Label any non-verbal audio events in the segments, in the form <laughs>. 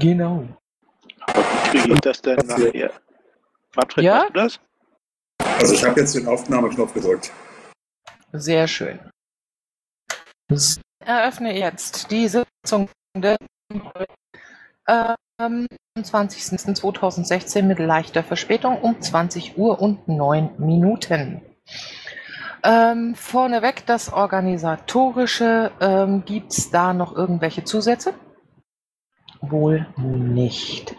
Genau. Aber wie kriege ich das denn nachher? Patrick, Ja? du das? Also ich habe jetzt den Aufnahmeknopf gedrückt. Sehr schön. Ich eröffne jetzt die Sitzung des ähm, 20.2016 mit leichter Verspätung um 20 Uhr und 9 Minuten. Ähm, vorneweg das Organisatorische. Ähm, Gibt es da noch irgendwelche Zusätze? Wohl nicht.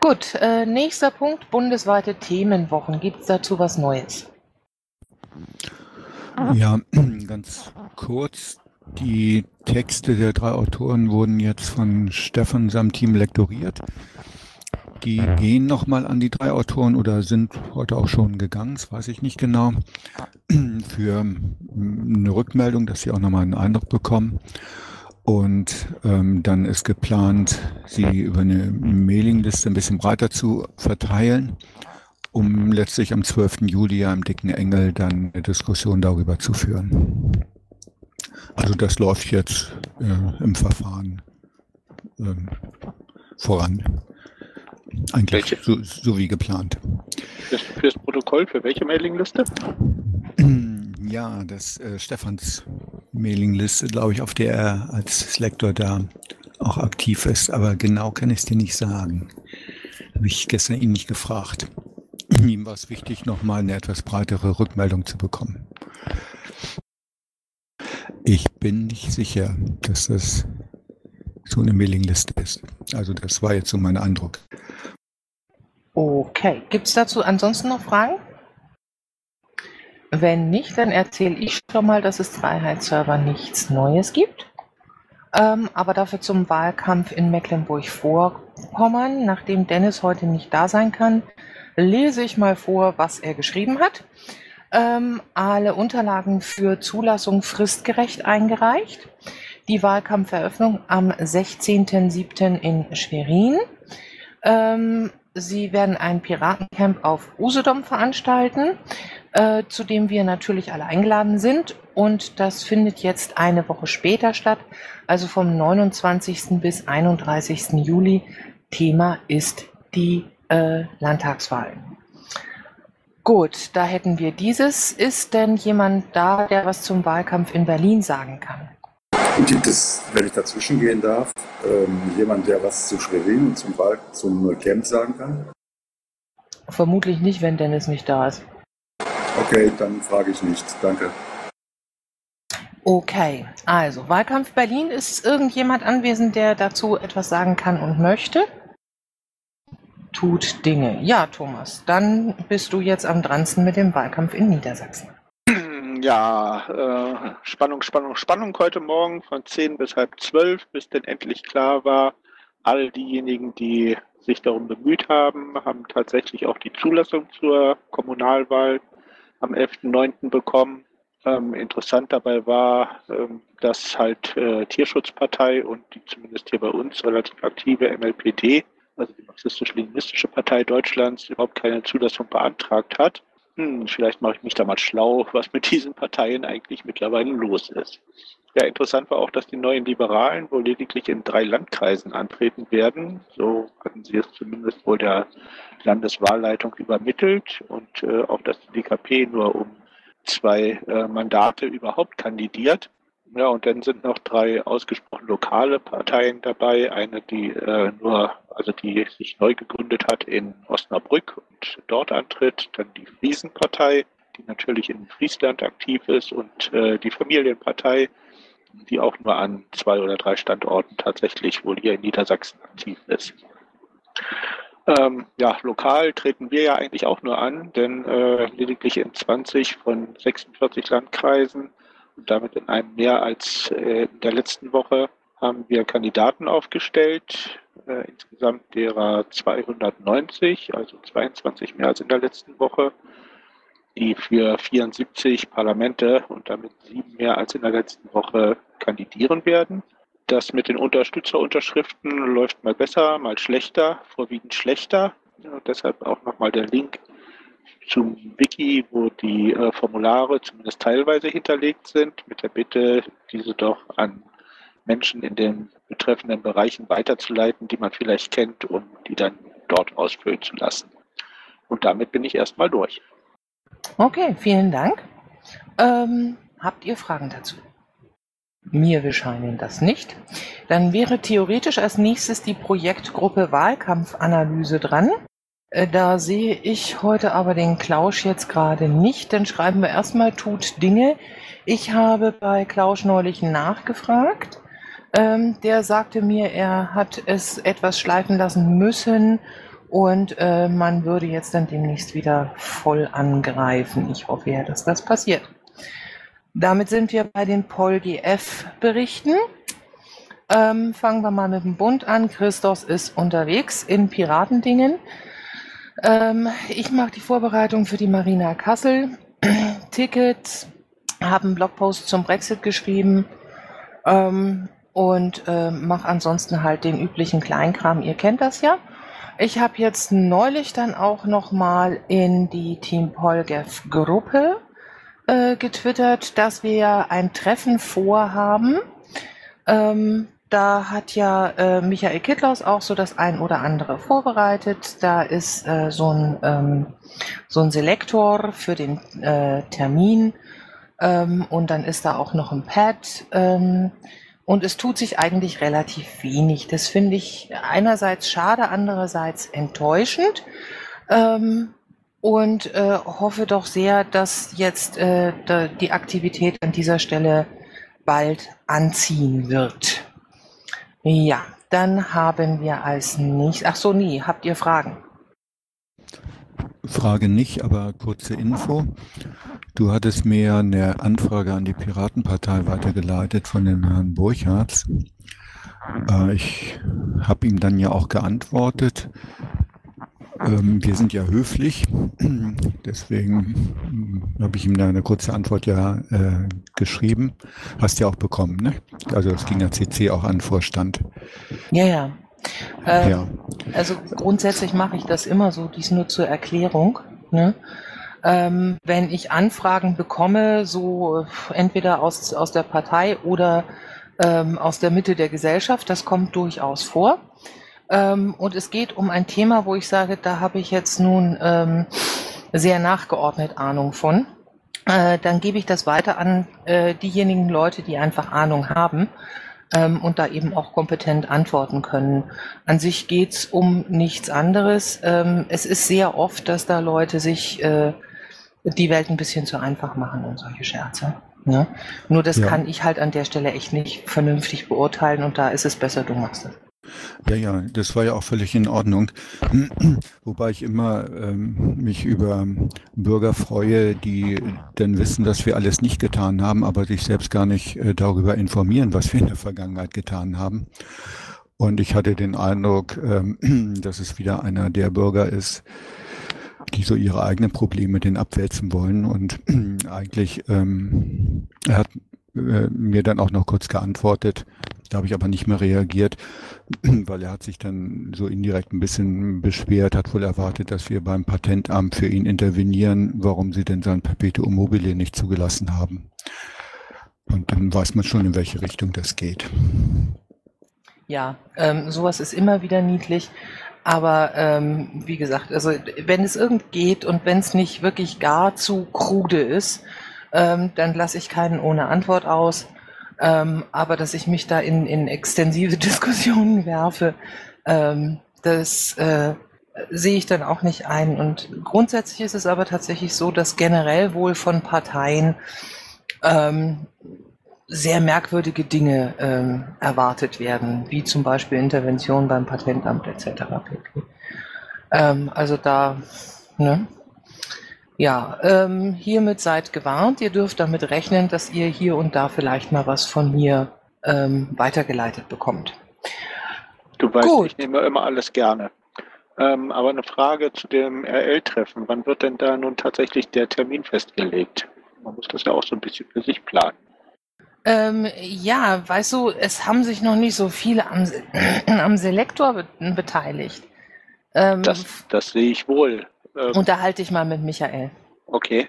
Gut, äh, nächster Punkt, bundesweite Themenwochen. Gibt es dazu was Neues? Ja, <clears throat> ganz kurz. Die Texte der drei Autoren wurden jetzt von Stefan seinem Team lektoriert. Die gehen nochmal an die drei Autoren oder sind heute auch schon gegangen, das weiß ich nicht genau, <clears throat> für eine Rückmeldung, dass sie auch nochmal einen Eindruck bekommen. Und ähm, dann ist geplant, sie über eine Mailingliste ein bisschen breiter zu verteilen, um letztlich am 12. Juli ja im Dicken Engel dann eine Diskussion darüber zu führen. Also das läuft jetzt äh, im Verfahren ähm, voran. Eigentlich so, so wie geplant. Fürs, fürs Protokoll, für welche Mailingliste? Ja, das äh, Stefans Mailingliste, glaube ich, auf der er als Lektor da auch aktiv ist, aber genau kann ich es dir nicht sagen. Habe ich gestern ihn nicht gefragt. <clears throat> Ihm war es wichtig, nochmal eine etwas breitere Rückmeldung zu bekommen. Ich bin nicht sicher, dass das so eine Mailingliste ist. Also das war jetzt so mein Eindruck. Okay, gibt es dazu ansonsten noch Fragen? Wenn nicht, dann erzähle ich schon mal, dass es Freiheitsserver nichts Neues gibt. Ähm, aber dafür zum Wahlkampf in Mecklenburg-Vorpommern. Nachdem Dennis heute nicht da sein kann, lese ich mal vor, was er geschrieben hat. Ähm, alle Unterlagen für Zulassung fristgerecht eingereicht. Die Wahlkampferöffnung am 16.07. in Schwerin. Ähm, Sie werden ein Piratencamp auf Usedom veranstalten, äh, zu dem wir natürlich alle eingeladen sind. Und das findet jetzt eine Woche später statt, also vom 29. bis 31. Juli. Thema ist die äh, Landtagswahl. Gut, da hätten wir dieses. Ist denn jemand da, der was zum Wahlkampf in Berlin sagen kann? Gibt es, wenn ich dazwischen gehen darf, ähm, jemand, der was zu Schwerin und zum, Wahl zum Camp sagen kann? Vermutlich nicht, wenn Dennis nicht da ist. Okay, dann frage ich nicht. Danke. Okay, also Wahlkampf Berlin. Ist irgendjemand anwesend, der dazu etwas sagen kann und möchte? Tut Dinge. Ja, Thomas, dann bist du jetzt am dransten mit dem Wahlkampf in Niedersachsen. <clears throat> Ja, äh, Spannung, Spannung, Spannung heute Morgen von 10 bis halb 12, bis denn endlich klar war, all diejenigen, die sich darum bemüht haben, haben tatsächlich auch die Zulassung zur Kommunalwahl am 11.09. bekommen. Ähm, interessant dabei war, ähm, dass halt äh, Tierschutzpartei und die zumindest hier bei uns relativ aktive MLPD, also die Marxistisch-Leninistische Partei Deutschlands, überhaupt keine Zulassung beantragt hat. Hm, vielleicht mache ich mich da mal schlau, was mit diesen Parteien eigentlich mittlerweile los ist. Ja, interessant war auch, dass die neuen Liberalen wohl lediglich in drei Landkreisen antreten werden. So hatten sie es zumindest wohl der Landeswahlleitung übermittelt und äh, auch, dass die DKP nur um zwei äh, Mandate überhaupt kandidiert. Ja, und dann sind noch drei ausgesprochen lokale Parteien dabei. Eine, die äh, nur, also die sich neu gegründet hat in Osnabrück und dort antritt. Dann die Friesenpartei, die natürlich in Friesland aktiv ist und äh, die Familienpartei, die auch nur an zwei oder drei Standorten tatsächlich wohl hier in Niedersachsen aktiv ist. Ähm, ja, lokal treten wir ja eigentlich auch nur an, denn äh, lediglich in 20 von 46 Landkreisen und damit in einem mehr als äh, in der letzten Woche haben wir Kandidaten aufgestellt, äh, insgesamt derer 290, also 22 mehr als in der letzten Woche, die für 74 Parlamente und damit sieben mehr als in der letzten Woche kandidieren werden. Das mit den Unterstützerunterschriften läuft mal besser, mal schlechter, vorwiegend schlechter. Ja, deshalb auch nochmal der Link zum Wiki, wo die äh, Formulare zumindest teilweise hinterlegt sind, mit der Bitte, diese doch an Menschen in den betreffenden Bereichen weiterzuleiten, die man vielleicht kennt und die dann dort ausfüllen zu lassen. Und damit bin ich erstmal durch. Okay, vielen Dank. Ähm, habt ihr Fragen dazu? Mir bescheinen das nicht. Dann wäre theoretisch als nächstes die Projektgruppe Wahlkampfanalyse dran. Äh, da sehe ich heute aber den Klausch jetzt gerade nicht. Dann schreiben wir erstmal tut Dinge. Ich habe bei Klausch neulich nachgefragt. Ähm, der sagte mir, er hat es etwas schleifen lassen müssen und äh, man würde jetzt dann demnächst wieder voll angreifen. Ich hoffe ja, dass das passiert. Damit sind wir bei den PolGF-Berichten. Ähm, fangen wir mal mit dem Bund an. Christos ist unterwegs in Piratendingen. Ähm, ich mache die Vorbereitung für die Marina Kassel. <clears throat> Tickets, haben einen Blogpost zum Brexit geschrieben ähm, und äh, mache ansonsten halt den üblichen Kleinkram. Ihr kennt das ja. Ich habe jetzt neulich dann auch noch mal in die Team Polgef Gruppe äh, getwittert, dass wir ein Treffen vorhaben. Ähm, da hat ja äh, Michael Kittlaus auch so das ein oder andere vorbereitet. Da ist äh, so, ein, ähm, so ein Selektor für den äh, Termin ähm, und dann ist da auch noch ein Pad. Und es tut sich eigentlich relativ wenig. Das finde ich einerseits schade, andererseits enttäuschend. Ähm, und äh, hoffe doch sehr, dass jetzt äh, die Aktivität an dieser Stelle bald anziehen wird. Ja, dann haben wir als nächstes. Ach so, nie. Habt ihr Fragen? Frage nicht, aber kurze Info. Du hattest mir eine Anfrage an die Piratenpartei weitergeleitet von dem Herrn Burchardt. Äh, ich habe ihm dann ja auch geantwortet. Ähm, wir sind ja höflich, <clears throat> deswegen hm, habe ich ihm da eine kurze Antwort ja äh, geschrieben. Hast ja auch bekommen, ne? Also es ging ja CC auch an Vorstand. Ja, ja. Äh, ja. Also grundsätzlich mache ich das immer so, dies nur zur Erklärung. Ne? Ähm, wenn ich Anfragen bekomme, so entweder aus, aus der Partei oder ähm, aus der Mitte der Gesellschaft, das kommt durchaus vor. Ähm, und es geht um ein Thema, wo ich sage, da habe ich jetzt nun ähm, sehr nachgeordnet Ahnung von. Äh, dann gebe ich das weiter an äh, diejenigen Leute, die einfach Ahnung haben ähm, und da eben auch kompetent antworten können. An sich geht's um nichts anderes. Ähm, es ist sehr oft, dass da Leute sich äh, die Welt ein bisschen zu einfach machen und solche Scherze. Ne? Nur das ja. kann ich halt an der Stelle echt nicht vernünftig beurteilen und da ist es besser, du machst es. Ja, ja, das war ja auch völlig in Ordnung. <clears throat> Wobei ich immer ähm, mich über Bürger freue, die dann wissen, dass wir alles nicht getan haben, aber sich selbst gar nicht äh, darüber informieren, was wir in der Vergangenheit getan haben. Und ich hatte den Eindruck, ähm, <clears throat> dass es wieder einer der Bürger ist, die so ihre eigenen Probleme den abwälzen wollen. Und <clears throat> eigentlich, ähm, er hat äh, mir dann auch noch kurz geantwortet, da habe ich aber nicht mehr reagiert, <clears throat> weil er hat sich dann so indirekt ein bisschen beschwert, hat wohl erwartet, dass wir beim Patentamt für ihn intervenieren, warum sie denn sein Perpetuum mobile nicht zugelassen haben. Und dann weiß man schon, in welche Richtung das geht. Ja, ähm, sowas ist immer wieder niedlich. Aber ähm, wie gesagt, also wenn es irgend geht und wenn es nicht wirklich gar zu krude ist, ähm, dann lasse ich keinen ohne Antwort aus. Ähm, aber dass ich mich da in, in extensive <laughs> Diskussionen werfe, ähm, das äh, sehe ich dann auch nicht ein. Und grundsätzlich ist es aber tatsächlich so, dass generell wohl von Parteien ähm, sehr merkwürdige Dinge ähm, erwartet werden, wie zum Beispiel Intervention beim Patentamt etc. Ähm, also da, ne? Ja, ähm, hiermit seid gewarnt. Ihr dürft damit rechnen, dass ihr hier und da vielleicht mal was von mir ähm, weitergeleitet bekommt. Du weißt, Gut. ich nehme immer alles gerne. Ähm, aber eine Frage zu dem RL-Treffen. Wann wird denn da nun tatsächlich der Termin festgelegt? Man muss das ja auch so ein bisschen für sich planen. Ähm, ja, weißt du, es haben sich noch nicht so viele am, <clears throat> am Selektor be beteiligt. Ähm, das, das sehe ich wohl. Ähm, unterhalte ich mal mit Michael. Okay.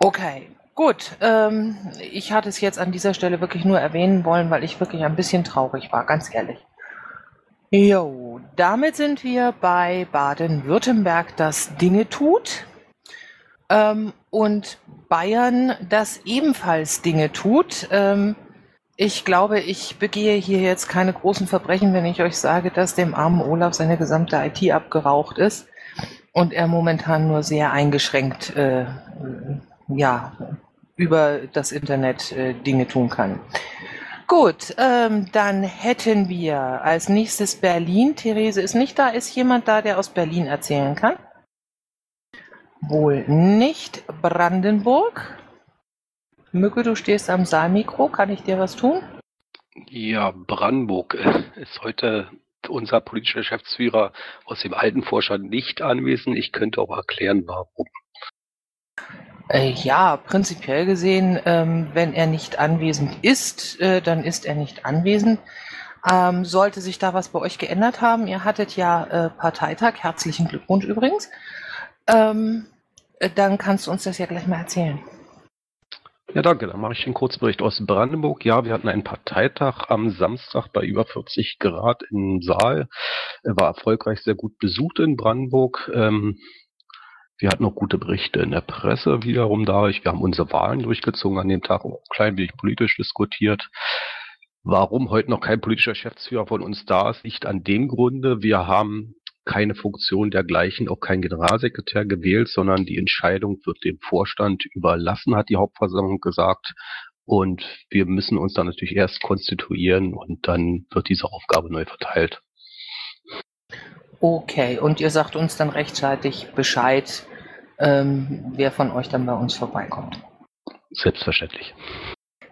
Okay. gut. Ähm, ich hatte es jetzt an dieser Stelle wirklich nur erwähnen wollen, weil ich wirklich ein bisschen traurig war, ganz ehrlich. Jo, damit sind wir bei Baden-Württemberg, das Dinge tut. Ähm, und Bayern, das ebenfalls Dinge tut. Ähm, ich glaube, ich begehe hier jetzt keine großen Verbrechen, wenn ich euch sage, dass dem armen Olaf seine gesamte IT abgeraucht ist und er momentan nur sehr eingeschränkt äh, ja, über das Internet äh, Dinge tun kann. Gut, ähm, dann hätten wir als nächstes Berlin. Therese ist nicht da. Ist jemand da, der aus Berlin erzählen kann? Wohl nicht. Brandenburg. Mücke, du stehst am Saalmikro. Kann ich dir was tun? Ja, Brandenburg äh, ist heute unser politischer Geschäftsführer aus dem alten Vorstand nicht anwesend. Ich könnte auch erklären, warum. Äh, ja, prinzipiell gesehen, ähm, wenn er nicht anwesend ist, äh, dann ist er nicht anwesend. Ähm, sollte sich da was bei euch geändert haben, ihr hattet ja äh, Parteitag, herzlichen Glückwunsch übrigens, ähm, äh, dann kannst du uns das ja gleich mal erzählen. Ja, danke. Dann mache ich einen Kurzbericht aus Brandenburg. Ja, wir hatten einen Parteitag am Samstag bei über 40 Grad im Saal. Er war erfolgreich sehr gut besucht in Brandenburg. Ähm, wir hatten auch gute Berichte in der Presse wiederum dadurch. Wir haben unsere Wahlen durchgezogen an dem Tag, auch klein wenig politisch diskutiert. Warum heute noch kein politischer Geschäftsführer von uns da ist, liegt an dem Grunde, wir haben keine Funktion dergleichen, auch kein Generalsekretär gewählt, sondern die Entscheidung wird dem Vorstand überlassen, hat die Hauptversammlung gesagt. Und wir müssen uns dann natürlich erst konstituieren und dann wird diese Aufgabe neu verteilt. Okay, und ihr sagt uns dann rechtzeitig Bescheid, ähm, wer von euch dann bei uns vorbeikommt. Selbstverständlich.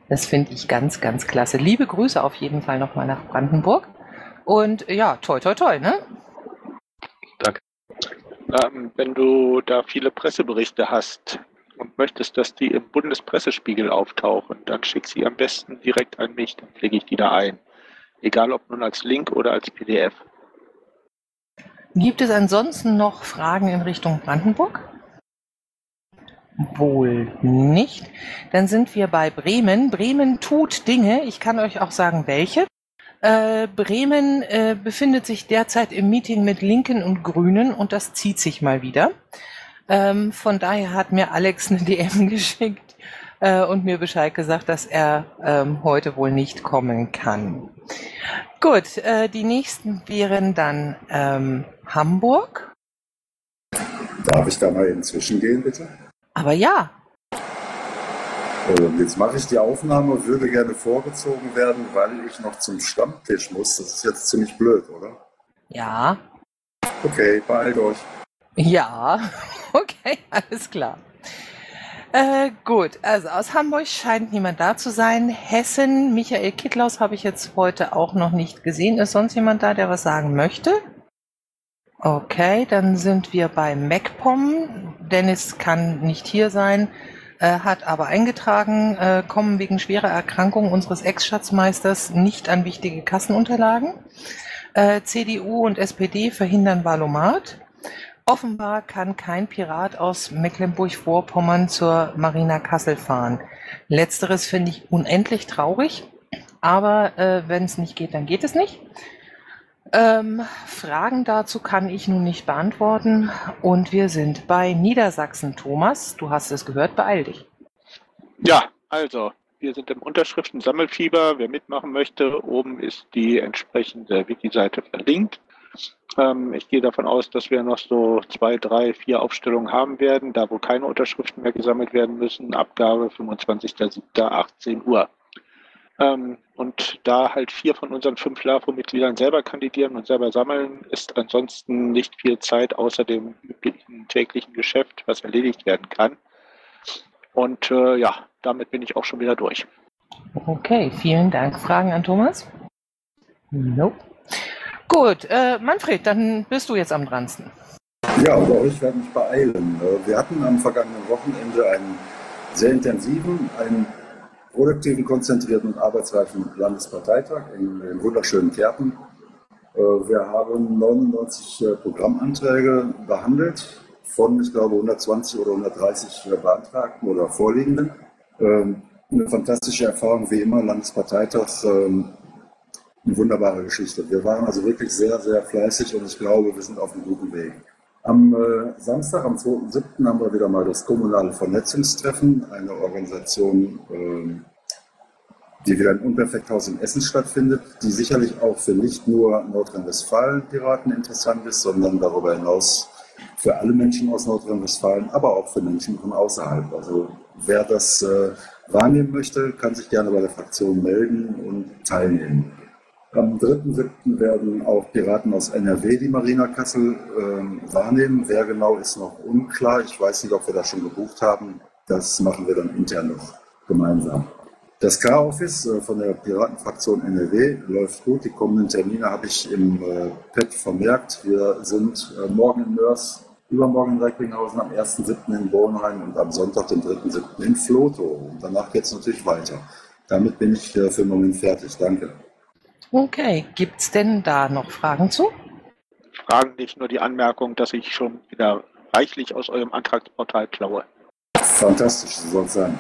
Das finde ich ganz, ganz klasse. Liebe Grüße auf jeden Fall nochmal nach Brandenburg. Und ja, toi, toi, toi, ne? Ähm, wenn du da viele Presseberichte hast und möchtest, dass die im Bundespressespiegel auftauchen, dann schick sie am besten direkt an mich, dann pflege ich die da ein. Egal ob nun als Link oder als PDF. Gibt es ansonsten noch Fragen in Richtung Brandenburg? Wohl nicht. Dann sind wir bei Bremen. Bremen tut Dinge. Ich kann euch auch sagen, welche. Äh, Bremen äh, befindet sich derzeit im Meeting mit Linken und Grünen und das zieht sich mal wieder. Ähm, von daher hat mir Alex eine DM <laughs> geschickt äh, und mir Bescheid gesagt, dass er ähm, heute wohl nicht kommen kann. Gut, äh, die nächsten wären dann ähm, Hamburg. Darf ich da mal inzwischen gehen, bitte? Aber ja. Und jetzt mache ich die Aufnahme, würde gerne vorgezogen werden, weil ich noch zum Stammtisch muss. Das ist jetzt ziemlich blöd, oder? Ja. Okay, beeilt euch. Ja, <laughs> okay, alles klar. Äh, gut, also aus Hamburg scheint niemand da zu sein. Hessen, Michael Kittlaus habe ich jetzt heute auch noch nicht gesehen. Ist sonst jemand da, der was sagen möchte? Okay, dann sind wir bei MacPom. Dennis kann nicht hier sein, äh, hat aber eingetragen, äh, kommen wegen schwerer Erkrankung unseres Ex-Schatzmeisters nicht an wichtige Kassenunterlagen. Äh, CDU und SPD verhindern Valomat. Offenbar kann kein Pirat aus Mecklenburg-Vorpommern zur Marina Kassel fahren. Letzteres finde ich unendlich traurig, aber äh, wenn es nicht geht, dann geht es nicht. Ähm, Fragen dazu kann ich nun nicht beantworten und wir sind bei Niedersachsen. Thomas, du hast es gehört, beeil dich. Ja, also, wir sind im Unterschriften-Sammelfieber. Wer mitmachen möchte, oben ist die entsprechende Wiki-Seite verlinkt. Ähm, ich gehe davon aus, dass wir noch so zwei, drei, vier Aufstellungen haben werden, da wo keine Unterschriften mehr gesammelt werden müssen. Abgabe 25.07.18 Uhr. Ähm, und da halt vier von unseren fünf LAFO-Mitgliedern selber kandidieren und selber sammeln, ist ansonsten nicht viel Zeit außer dem üblichen täglichen Geschäft, was erledigt werden kann. Und äh, ja, damit bin ich auch schon wieder durch. Okay, vielen Dank. Fragen an Thomas? Nope. Gut, äh, Manfred, dann bist du jetzt am dransten. Ja, aber ich werde mich beeilen. Äh, wir hatten am vergangenen Wochenende einen sehr intensiven, einen produktiven, konzentrierten und arbeitsreichen Landesparteitag in den wunderschönen Kärnten. Äh, wir haben 99 äh, Programmanträge behandelt von, ich glaube, 120 oder 130 beantragten oder vorliegenden. Ähm, eine fantastische Erfahrung, wie immer, Landesparteitag, ähm, eine wunderbare Geschichte. Wir waren also wirklich sehr, sehr fleißig und ich glaube, wir sind auf einem guten Weg. Am äh, Samstag, am 2.7. haben wir wieder mal das kommunale Vernetzungstreffen, eine Organisation, äh, die wieder im Unperfekthaus in Essen stattfindet, die sicherlich auch für nicht nur Nordrhein-Westfalen-Piraten interessant ist, sondern darüber hinaus für alle Menschen aus Nordrhein-Westfalen, aber auch für Menschen von außerhalb. Also wer das äh, wahrnehmen möchte, kann sich gerne bei der Fraktion melden und teilnehmen. Am 3.7. werden auch Piraten aus NRW die Marina Kassel äh, wahrnehmen. Wer genau ist noch unklar. Ich weiß nicht, ob wir das schon gebucht haben. Das machen wir dann intern noch gemeinsam. Das K-Office äh, von der Piratenfraktion NRW läuft gut. Die kommenden Termine habe ich im äh, PET vermerkt. Wir sind äh, morgen in Mörs, übermorgen in Recklinghausen, am 1.7. in Bornheim und am Sonntag, den 3.7. in Floto. Und danach geht es natürlich weiter. Damit bin ich für den Moment fertig. Danke. Okay, gibt es denn da noch Fragen zu? Fragen nicht, nur die Anmerkung, dass ich schon wieder reichlich aus eurem Antragsportal klaue. Fantastisch, so soll es sein.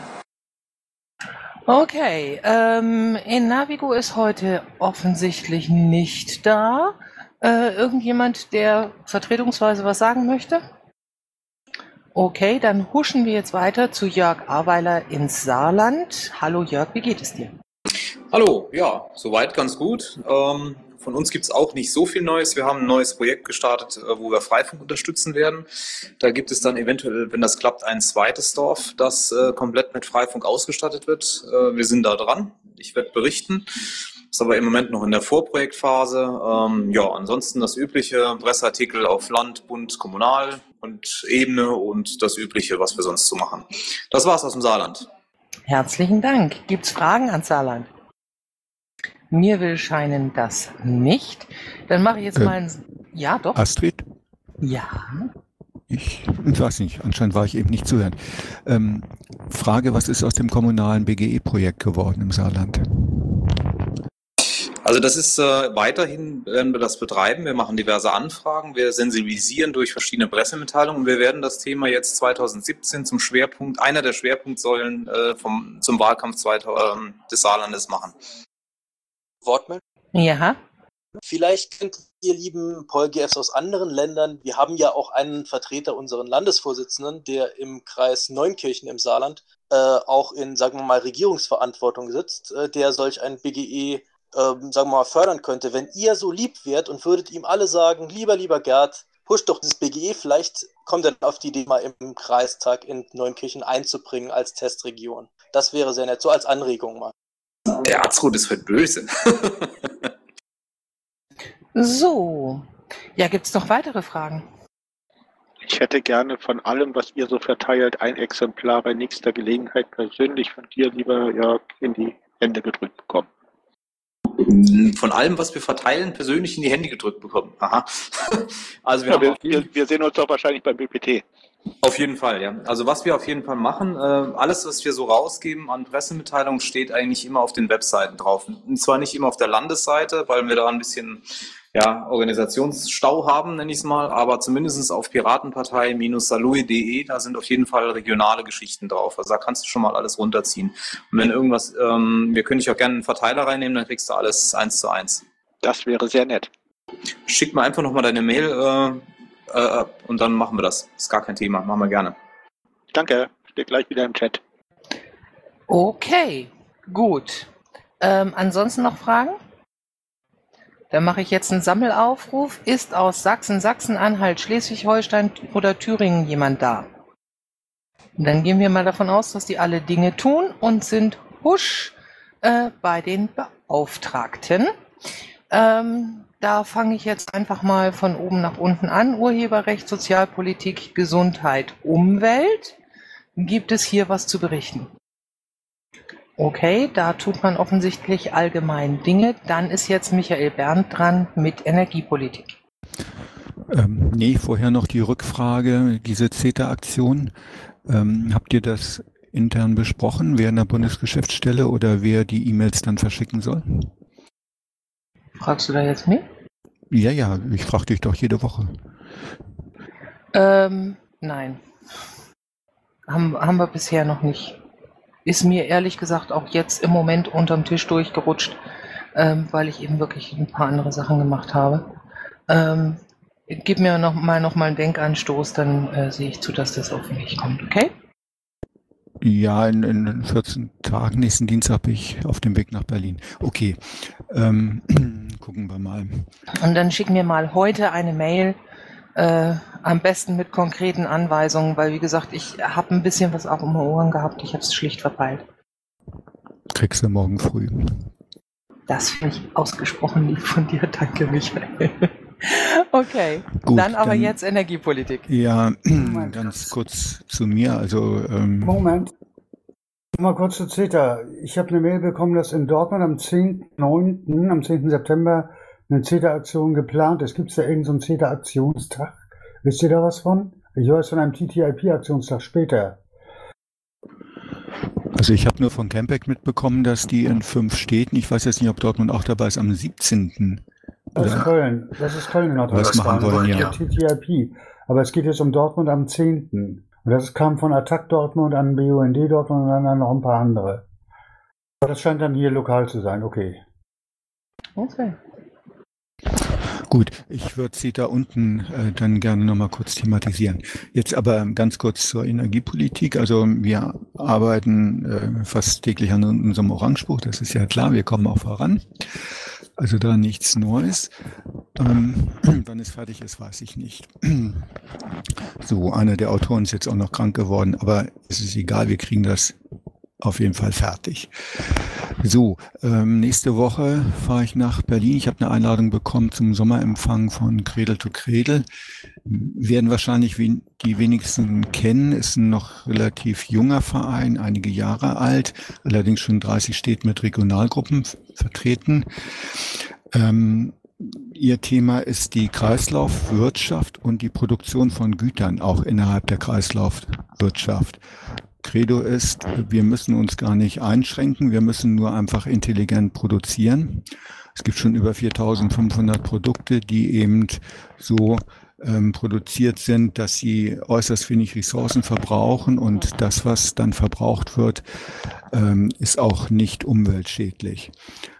Okay, ähm, in Navigo ist heute offensichtlich nicht da. Äh, irgendjemand, der vertretungsweise was sagen möchte? Okay, dann huschen wir jetzt weiter zu Jörg Aweiler ins Saarland. Hallo Jörg, wie geht es dir? Hallo, ja, soweit ganz gut. Ähm, von uns gibt es auch nicht so viel Neues. Wir haben ein neues Projekt gestartet, äh, wo wir Freifunk unterstützen werden. Da gibt es dann eventuell, wenn das klappt, ein zweites Dorf, das äh, komplett mit Freifunk ausgestattet wird. Äh, wir sind da dran. Ich werde berichten. Ist aber im Moment noch in der Vorprojektphase. Ähm, ja, ansonsten das übliche Presseartikel auf Land, Bund, Kommunal und Ebene und das übliche, was wir sonst so machen. Das war's aus dem Saarland. Herzlichen Dank. Gibt's Fragen an Saarland? Mir will scheinen das nicht. Dann mache ich jetzt Äh, mal ein. Ja, doch. Astrid? Ja. Ich weiß nicht, anscheinend war ich eben nicht zuhören. Ähm, Frage, was ist aus dem kommunalen BGE-Projekt geworden im Saarland? Also das ist äh, weiterhin werden wir das betreiben. Wir machen diverse Anfragen, wir sensibilisieren durch verschiedene Pressemitteilungen und wir werden das Thema jetzt 2017 zum Schwerpunkt, einer der Schwerpunktsäulen äh, vom, zum Wahlkampf 2000, ähm, des Saarlandes machen. Wortmeldung? Ja. Vielleicht könnt ihr lieben PolGFs aus anderen Ländern, wir haben ja auch einen Vertreter, unseren Landesvorsitzenden, der im Kreis Neunkirchen im Saarland äh, auch in, sagen wir mal, Regierungsverantwortung sitzt, äh, der solch ein BGE, äh, sagen wir mal, fördern könnte. Wenn ihr so lieb wärt und würdet ihm alle sagen, lieber, lieber Gerd, push doch das BGE, vielleicht kommt er auf die Idee, mal im Kreistag in Neunkirchen einzubringen als Testregion. Das wäre sehr nett, so als Anregung mal. Der Arzrot ist heute böse. <laughs> So. Ja, gibt's noch weitere Fragen? Ich hätte gerne von allem, was ihr so verteilt, ein Exemplar bei nächster Gelegenheit persönlich von dir, lieber Jörg, in die Hände gedrückt bekommen. Von allem, was wir verteilen, persönlich in die Hände gedrückt bekommen. Aha. <laughs> Also wir Ja, wir, wir, wir sehen uns doch wahrscheinlich beim BPT. Auf jeden Fall, ja. Also was wir auf jeden Fall machen, äh, alles, was wir so rausgeben an Pressemitteilungen, steht eigentlich immer auf den Webseiten drauf. Und zwar nicht immer auf der Landesseite, weil wir da ein bisschen ja, Organisationsstau haben, nenne ich es mal, aber zumindest auf piratenpartei-salui.de, da sind auf jeden Fall regionale Geschichten drauf. Also da kannst du schon mal alles runterziehen. Und wenn irgendwas, ähm, wir können dich auch gerne einen Verteiler reinnehmen, dann kriegst du alles eins zu eins. Das wäre sehr nett. Schick mir einfach nochmal deine Mail äh, äh, und dann machen wir das. Ist gar kein Thema, machen wir gerne. Danke, steht gleich wieder im Chat. Okay, gut. Ähm, ansonsten noch Fragen? Dann mache ich jetzt einen Sammelaufruf. Ist aus Sachsen, Sachsen-Anhalt, Schleswig-Holstein oder Thüringen jemand da? Dann gehen wir mal davon aus, dass die alle Dinge tun und sind husch äh, bei den Beauftragten. Ähm, da fange ich jetzt einfach mal von oben nach unten an. Urheberrecht, Sozialpolitik, Gesundheit, Umwelt. Gibt es hier was zu berichten? Okay, da tut man offensichtlich allgemein Dinge. Dann ist jetzt Michael Berndt dran mit Energiepolitik. Ähm, nee, vorher noch die Rückfrage, diese CETA-Aktion. Ähm, habt ihr das intern besprochen, wer in der Bundesgeschäftsstelle oder wer die E-Mails dann verschicken soll? Fragst du da jetzt mich? Ja, ja, ich frage dich doch jede Woche. Ähm, nein. Haben, haben wir bisher noch nicht. Ist mir ehrlich gesagt auch jetzt im Moment unterm Tisch durchgerutscht, ähm, weil ich eben wirklich ein paar andere Sachen gemacht habe. Ähm, gib mir noch mal, noch mal einen Denkanstoß, dann äh, sehe ich zu, dass das auf mich kommt, okay? Ja, in, in 14 Tagen, nächsten Dienstag bin ich auf dem Weg nach Berlin. Okay, ähm, <clears throat> gucken wir mal. Und dann schick mir mal heute eine Mail, äh, am besten mit konkreten Anweisungen, weil wie gesagt, ich habe ein bisschen was auch um die Ohren gehabt, ich habe es schlicht verpeilt. Kriegst du morgen früh. Das finde ich ausgesprochen lieb von dir, danke Michael. <laughs> Okay, Gut, dann aber dann- jetzt Energiepolitik. Ja, <clears throat> Moment, ganz ganz kurz zu mir. Also ähm, Moment. Mal kurz zu CETA. Ich habe eine Mail bekommen, dass in Dortmund am 10.9., am 10. September eine CETA-Aktion geplant ist. Gibt es da irgendeinen so einen CETA-Aktionstag? Wisst ihr da was von? Ich weiß von einem TTIP-Aktionstag später. Also ich habe nur von Campback mitbekommen, dass die in fünf Städten, ich weiß jetzt nicht, ob Dortmund auch dabei ist, am 17. Das ist Köln. Das ist Köln in was Nordrhein-Westfalen. machen wollen, ja. TTIP. Aber es geht jetzt um Dortmund am 10. Und das kam von Attac Dortmund an BUND Dortmund und dann noch ein paar andere. Aber das scheint dann hier lokal zu sein. Okay. Okay. Gut, ich würde sie da unten äh, dann gerne nochmal kurz thematisieren. Jetzt aber ganz kurz zur Energiepolitik. Also wir arbeiten äh, fast täglich an unserem Orangebuch, das ist ja klar, wir kommen auch voran. Also da nichts Neues. Ähm, <clears throat> wann es fertig ist, weiß ich nicht. <clears throat> So, einer der Autoren ist jetzt auch noch krank geworden, aber es ist egal, wir kriegen das auf jeden Fall fertig. So, ähm, nächste Woche fahre ich nach Berlin. Ich habe eine Einladung bekommen zum Sommerempfang von Cradle to Cradle. Werden wahrscheinlich wen die wenigsten kennen, ist ein noch relativ junger Verein, einige Jahre alt, allerdings schon 30 Städte mit Regionalgruppen vertreten. Ähm, Ihr Thema ist die Kreislaufwirtschaft und die Produktion von Gütern auch innerhalb der Kreislaufwirtschaft. Credo ist, wir müssen uns gar nicht einschränken, wir müssen nur einfach intelligent produzieren. Es gibt schon über 4500 Produkte, die eben so ähm, produziert sind, dass sie äußerst wenig Ressourcen verbrauchen und das, was dann verbraucht wird, ähm, ist auch nicht umweltschädlich.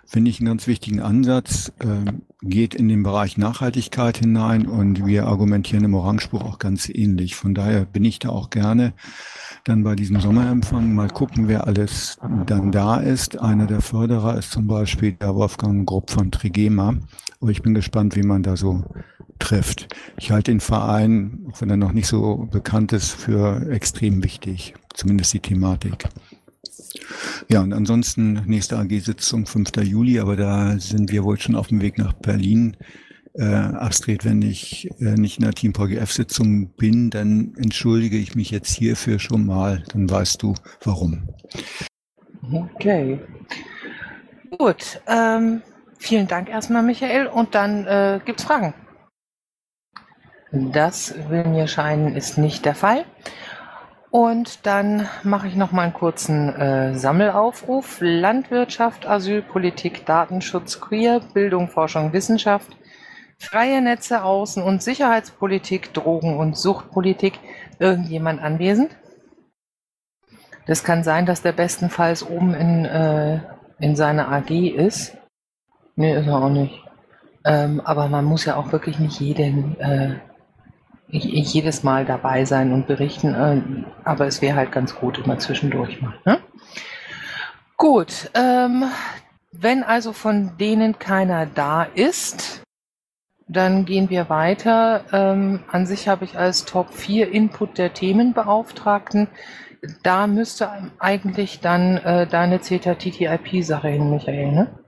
Finde ich einen ganz wichtigen Ansatz, ähm, geht in den Bereich Nachhaltigkeit hinein und wir argumentieren im Orangebuch auch ganz ähnlich. Von daher bin ich da auch gerne dann bei diesem Sommerempfang mal gucken, wer alles dann da ist. Einer der Förderer ist zum Beispiel der Wolfgang Grupp von Trigema. Aber ich bin gespannt, wie man da so trifft. Ich halte den Verein, auch wenn er noch nicht so bekannt ist, für extrem wichtig. Zumindest die Thematik. Ja, und ansonsten nächste AG-Sitzung 5. Juli, aber da sind wir wohl schon auf dem Weg nach Berlin. Äh, Astrid, wenn ich äh, nicht in der Team VGF-Sitzung bin, dann entschuldige ich mich jetzt hierfür schon mal. Dann weißt du, warum. Okay. Gut. Ähm, vielen Dank erstmal, Michael. Und dann äh, gibt's Fragen. Das will mir scheinen, ist nicht der Fall. Und dann mache ich noch mal einen kurzen äh, Sammelaufruf. Landwirtschaft, Asylpolitik, Datenschutz, Queer, Bildung, Forschung, Wissenschaft, freie Netze, Außen- und Sicherheitspolitik, Drogen- und Suchtpolitik. Irgendjemand anwesend? Das kann sein, dass der bestenfalls oben in, äh, in seiner AG ist. Nee, ist er auch nicht. Ähm, aber man muss ja auch wirklich nicht jeden, äh, jedes Mal dabei sein und berichten. Äh, aber es wäre halt ganz gut immer zwischendurch mal. Ne? Gut, ähm, wenn also von denen keiner da ist, dann gehen wir weiter. Ähm, an sich habe ich als Top 4 Input der Themenbeauftragten. Da müsste eigentlich dann äh, deine CETA-TTIP-Sache hin, Michael, ne?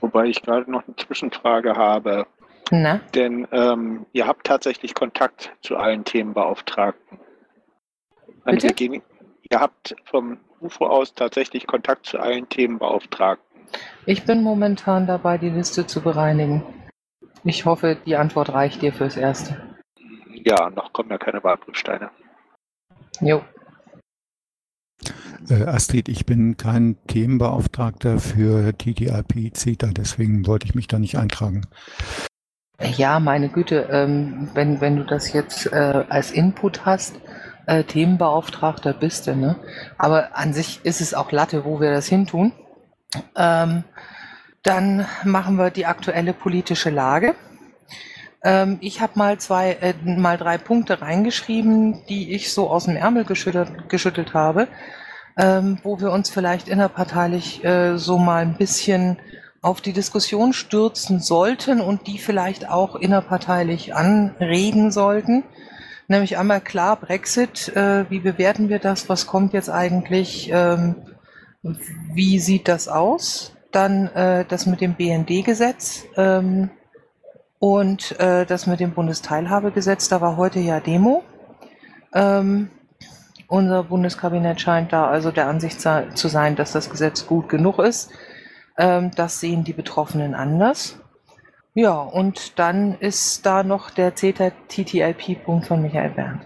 Wobei ich gerade noch eine Zwischenfrage habe. Na? Denn ähm, ihr habt tatsächlich Kontakt zu allen Themenbeauftragten. Bitte? Einige gehen- Ihr habt vom UFO aus tatsächlich Kontakt zu allen Themenbeauftragten. Ich bin momentan dabei, die Liste zu bereinigen. Ich hoffe, die Antwort reicht dir fürs Erste. Ja, noch kommen ja keine Wahlprüfsteine. Jo. Äh, Astrid, ich bin kein Themenbeauftragter für TTIP CETA, deswegen wollte ich mich da nicht eintragen. Ja, meine Güte, ähm, wenn, wenn du das jetzt äh, als Input hast, äh, Themenbeauftragter bist du, ne? Aber an sich ist es auch Latte, wo wir das hintun. Ähm, dann machen wir die aktuelle politische Lage. Ähm, ich habe mal zwei, äh, mal drei Punkte reingeschrieben, die ich so aus dem Ärmel geschüttelt, geschüttelt habe, ähm, wo wir uns vielleicht innerparteilich äh, so mal ein bisschen auf die Diskussion stürzen sollten und die vielleicht auch innerparteilich anregen sollten. Nämlich einmal klar Brexit, äh, wie bewerten wir das, was kommt jetzt eigentlich, ähm, wie sieht das aus? Dann äh, das mit dem BND-Gesetz ähm, und äh, das mit dem Bundesteilhabegesetz, da war heute ja Demo. Ähm, unser Bundeskabinett scheint da also der Ansicht zu sein, dass das Gesetz gut genug ist. Ähm, das sehen die Betroffenen anders. Ja, und dann ist da noch der CETA-TTIP-Punkt von Michael Berndt.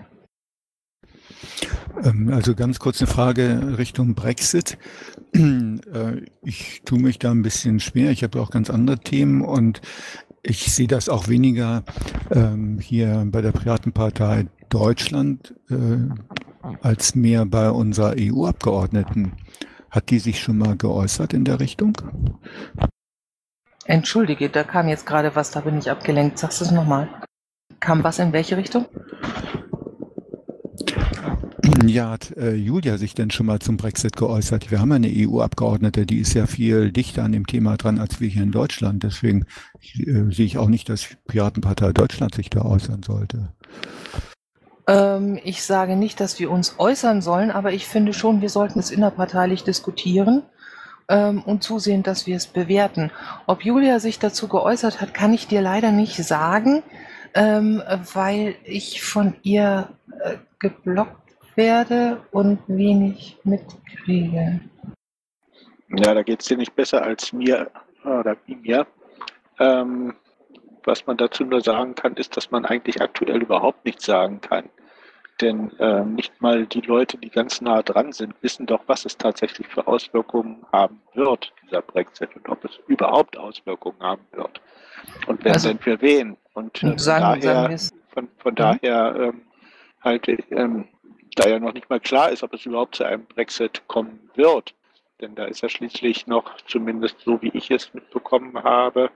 Ähm, also ganz kurz eine Frage Richtung Brexit. <clears throat> Äh, ich tue mich da ein bisschen schwer. Ich habe auch ganz andere Themen und ich sehe das auch weniger ähm, hier bei der Piratenpartei Deutschland äh, als mehr bei unserer EU-Abgeordneten. Hat die sich schon mal geäußert in der Richtung? Entschuldige, da kam jetzt gerade was, da bin ich abgelenkt. Sagst du es nochmal? Kam was in welche Richtung? Ja, hat äh, Julia sich denn schon mal zum Brexit geäußert? Wir haben eine EU-Abgeordnete, die ist ja viel dichter an dem Thema dran als wir hier in Deutschland. Deswegen äh, sehe ich auch nicht, dass Piratenpartei Deutschland sich da äußern sollte. Ähm, ich sage nicht, dass wir uns äußern sollen, aber ich finde schon, wir sollten es innerparteilich diskutieren ähm, und zusehen, dass wir es bewerten. Ob Julia sich dazu geäußert hat, kann ich dir leider nicht sagen, ähm, weil ich von ihr äh, geblockt werde und wenig mitkriege. Ja, da geht es dir nicht besser als mir oder wie mir. Ähm, was man dazu nur sagen kann, ist, dass man eigentlich aktuell überhaupt nichts sagen kann. Denn äh, nicht mal die Leute, die ganz nah dran sind, wissen doch, was es tatsächlich für Auswirkungen haben wird, dieser Brexit, und ob es überhaupt Auswirkungen haben wird. Und wenn also, denn für wen. Und äh, sagen, daher, sagen von, von mhm. daher ähm, halt, ähm, da ja noch nicht mal klar ist, ob es überhaupt zu einem Brexit kommen wird. Denn da ist ja schließlich noch, zumindest so wie ich es mitbekommen habe,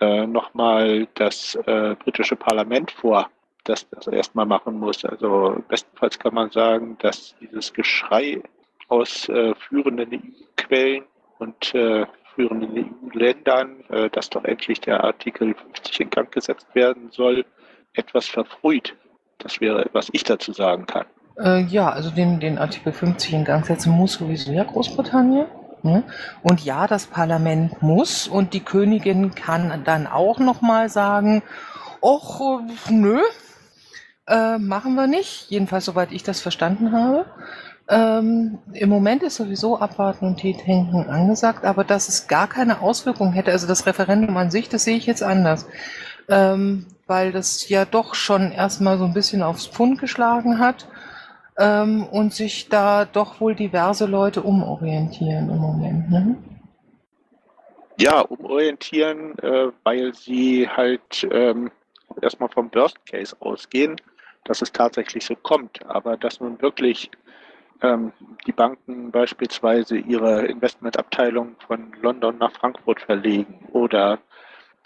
äh, nochmal das äh, britische Parlament vor, das das erstmal machen muss. Also bestenfalls kann man sagen, dass dieses Geschrei aus äh, führenden EU-Quellen und äh, führenden EU-Ländern, äh, dass doch endlich der Artikel 50 in Gang gesetzt werden soll, etwas verfrüht. Das wäre, was ich dazu sagen kann. Äh, ja, also den, den Artikel 50 in Gang setzen muss sowieso ja Großbritannien. Ne? Und ja, das Parlament muss und die Königin kann dann auch nochmal sagen, och, nö, äh, machen wir nicht. Jedenfalls soweit ich das verstanden habe. Ähm, Im Moment ist sowieso Abwarten und Teetenken angesagt, aber dass es gar keine Auswirkungen hätte, also das Referendum an sich, das sehe ich jetzt anders. Ähm, weil das ja doch schon erstmal so ein bisschen aufs Pfund geschlagen hat ähm, und sich da doch wohl diverse Leute umorientieren im Moment. Ne? Ja, umorientieren, äh, weil sie halt ähm, erstmal vom Worst Case ausgehen, dass es tatsächlich so kommt. Aber dass nun wirklich ähm, die Banken beispielsweise ihre Investmentabteilung von London nach Frankfurt verlegen oder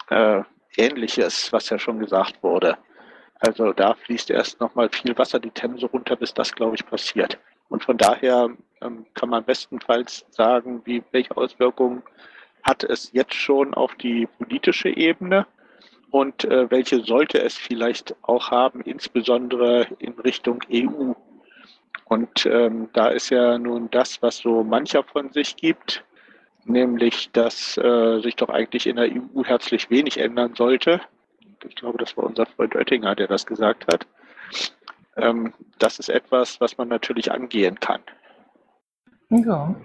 äh, ähnliches, was ja schon gesagt wurde. Also da fließt erst nochmal viel Wasser die Themse runter, bis das, glaube ich, passiert. Und von daher ähm, kann man bestenfalls sagen, wie, welche Auswirkungen hat es jetzt schon auf die politische Ebene und äh, welche sollte es vielleicht auch haben, insbesondere in Richtung EU. Und ähm, da ist ja nun das, was so mancher von sich gibt, nämlich dass äh, sich doch eigentlich in der EU herzlich wenig ändern sollte ich glaube, das war unser Freund Oettinger, der das gesagt hat. Ähm, das ist etwas, was man natürlich angehen kann. Ja.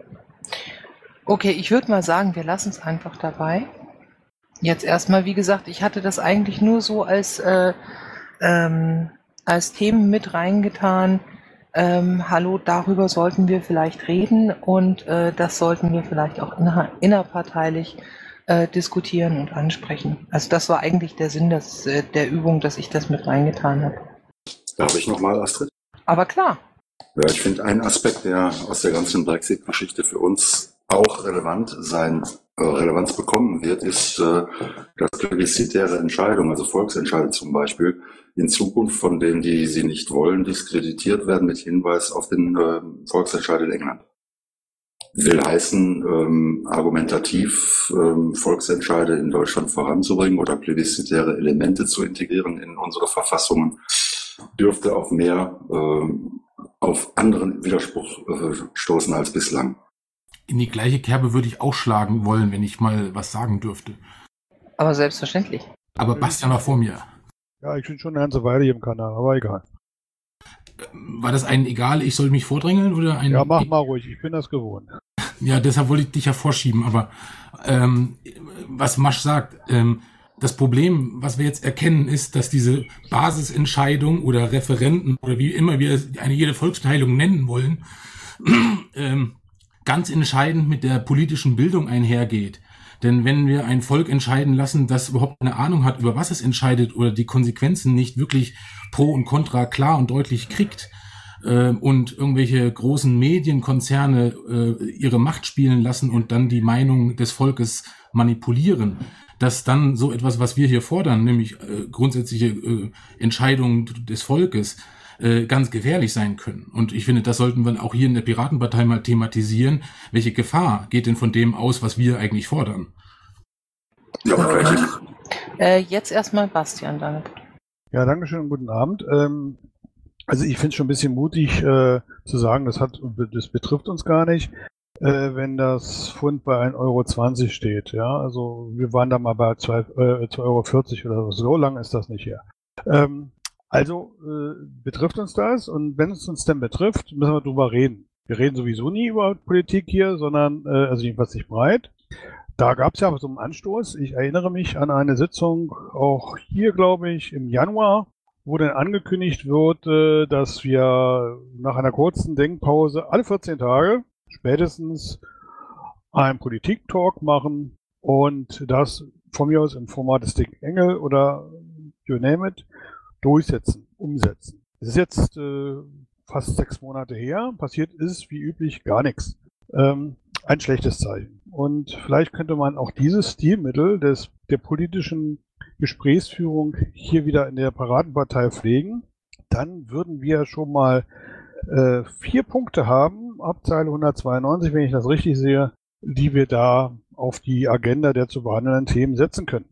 Okay, ich würde mal sagen, wir lassen es einfach dabei. Jetzt erstmal, wie gesagt, ich hatte das eigentlich nur so als, äh, ähm, als Themen mit reingetan. Ähm, hallo, darüber sollten wir vielleicht reden und äh, das sollten wir vielleicht auch innerparteilich äh, diskutieren und ansprechen. Also das war eigentlich der Sinn des, äh, der Übung, dass ich das mit reingetan habe. Darf ich nochmal, Astrid? Aber klar. Ja, ich finde einen Aspekt, der aus der ganzen Brexit-Geschichte für uns auch relevant sein, äh, Relevanz bekommen wird, ist, äh, dass plebiszitäre Entscheidungen, also Volksentscheide zum Beispiel, in Zukunft von denen, die sie nicht wollen, diskreditiert werden mit Hinweis auf den äh, Volksentscheid in England. Will heißen, ähm, argumentativ ähm, Volksentscheide in Deutschland voranzubringen oder plebiszitäre Elemente zu integrieren in unsere Verfassungen, dürfte auf mehr, ähm, auf anderen Widerspruch äh, stoßen als bislang in die gleiche Kerbe würde ich auch schlagen wollen, wenn ich mal was sagen dürfte. Aber selbstverständlich. Aber Bastian war vor mir. Ja, ich bin schon eine ganze Weile hier im Kanal, aber egal. War das ein egal, ich soll mich vordrängeln oder ein. Ja, mach mal ruhig, ich bin das gewohnt. Ja, deshalb wollte ich dich ja vorschieben, aber ähm, was Masch sagt, ähm, das Problem, was wir jetzt erkennen, ist, dass diese Basisentscheidung oder Referenten oder wie immer wir eine jede Volksteilung nennen wollen, <clears throat> ähm, ganz entscheidend mit der politischen Bildung einhergeht. Denn wenn wir ein Volk entscheiden lassen, das überhaupt eine Ahnung hat, über was es entscheidet oder die Konsequenzen nicht wirklich pro und contra klar und deutlich kriegt äh, und irgendwelche großen Medienkonzerne äh, ihre Macht spielen lassen und dann die Meinung des Volkes manipulieren, dass dann so etwas, was wir hier fordern, nämlich äh, grundsätzliche äh, Entscheidungen des Volkes, äh, ganz gefährlich sein können. Und ich finde, das sollten wir auch hier in der Piratenpartei mal thematisieren. Welche Gefahr geht denn von dem aus, was wir eigentlich fordern? Ja, äh, jetzt erstmal Bastian damit. Ja, danke schön, guten Abend. Ähm, also ich finde es schon ein bisschen mutig äh, zu sagen, das, hat, das betrifft uns gar nicht, äh, wenn das Pfund bei 1,20 Euro steht. Ja, also wir waren da mal bei 2,40 äh, Euro oder so. So lange ist das nicht her. Ähm, also äh, betrifft uns das und wenn es uns denn betrifft, müssen wir drüber reden. Wir reden sowieso nie über Politik hier, sondern äh, also jedenfalls nicht breit. Da gab es ja so einen Anstoß. Ich erinnere mich an eine Sitzung, auch hier glaube ich, im Januar, wo dann angekündigt wird, äh, dass wir nach einer kurzen Denkpause alle 14 Tage spätestens einen Politik-Talk machen und das von mir aus im Format des Dick Engel oder you name it durchsetzen, umsetzen. Es ist jetzt äh, fast sechs Monate her, passiert ist wie üblich gar nichts. Ähm, ein schlechtes Zeichen. Und vielleicht könnte man auch dieses Stilmittel des, der politischen Gesprächsführung hier wieder in der Paradenpartei pflegen. Dann würden wir schon mal äh, vier Punkte haben, ab Zeile 192, wenn ich das richtig sehe, die wir da auf die Agenda der zu behandelnden Themen setzen können.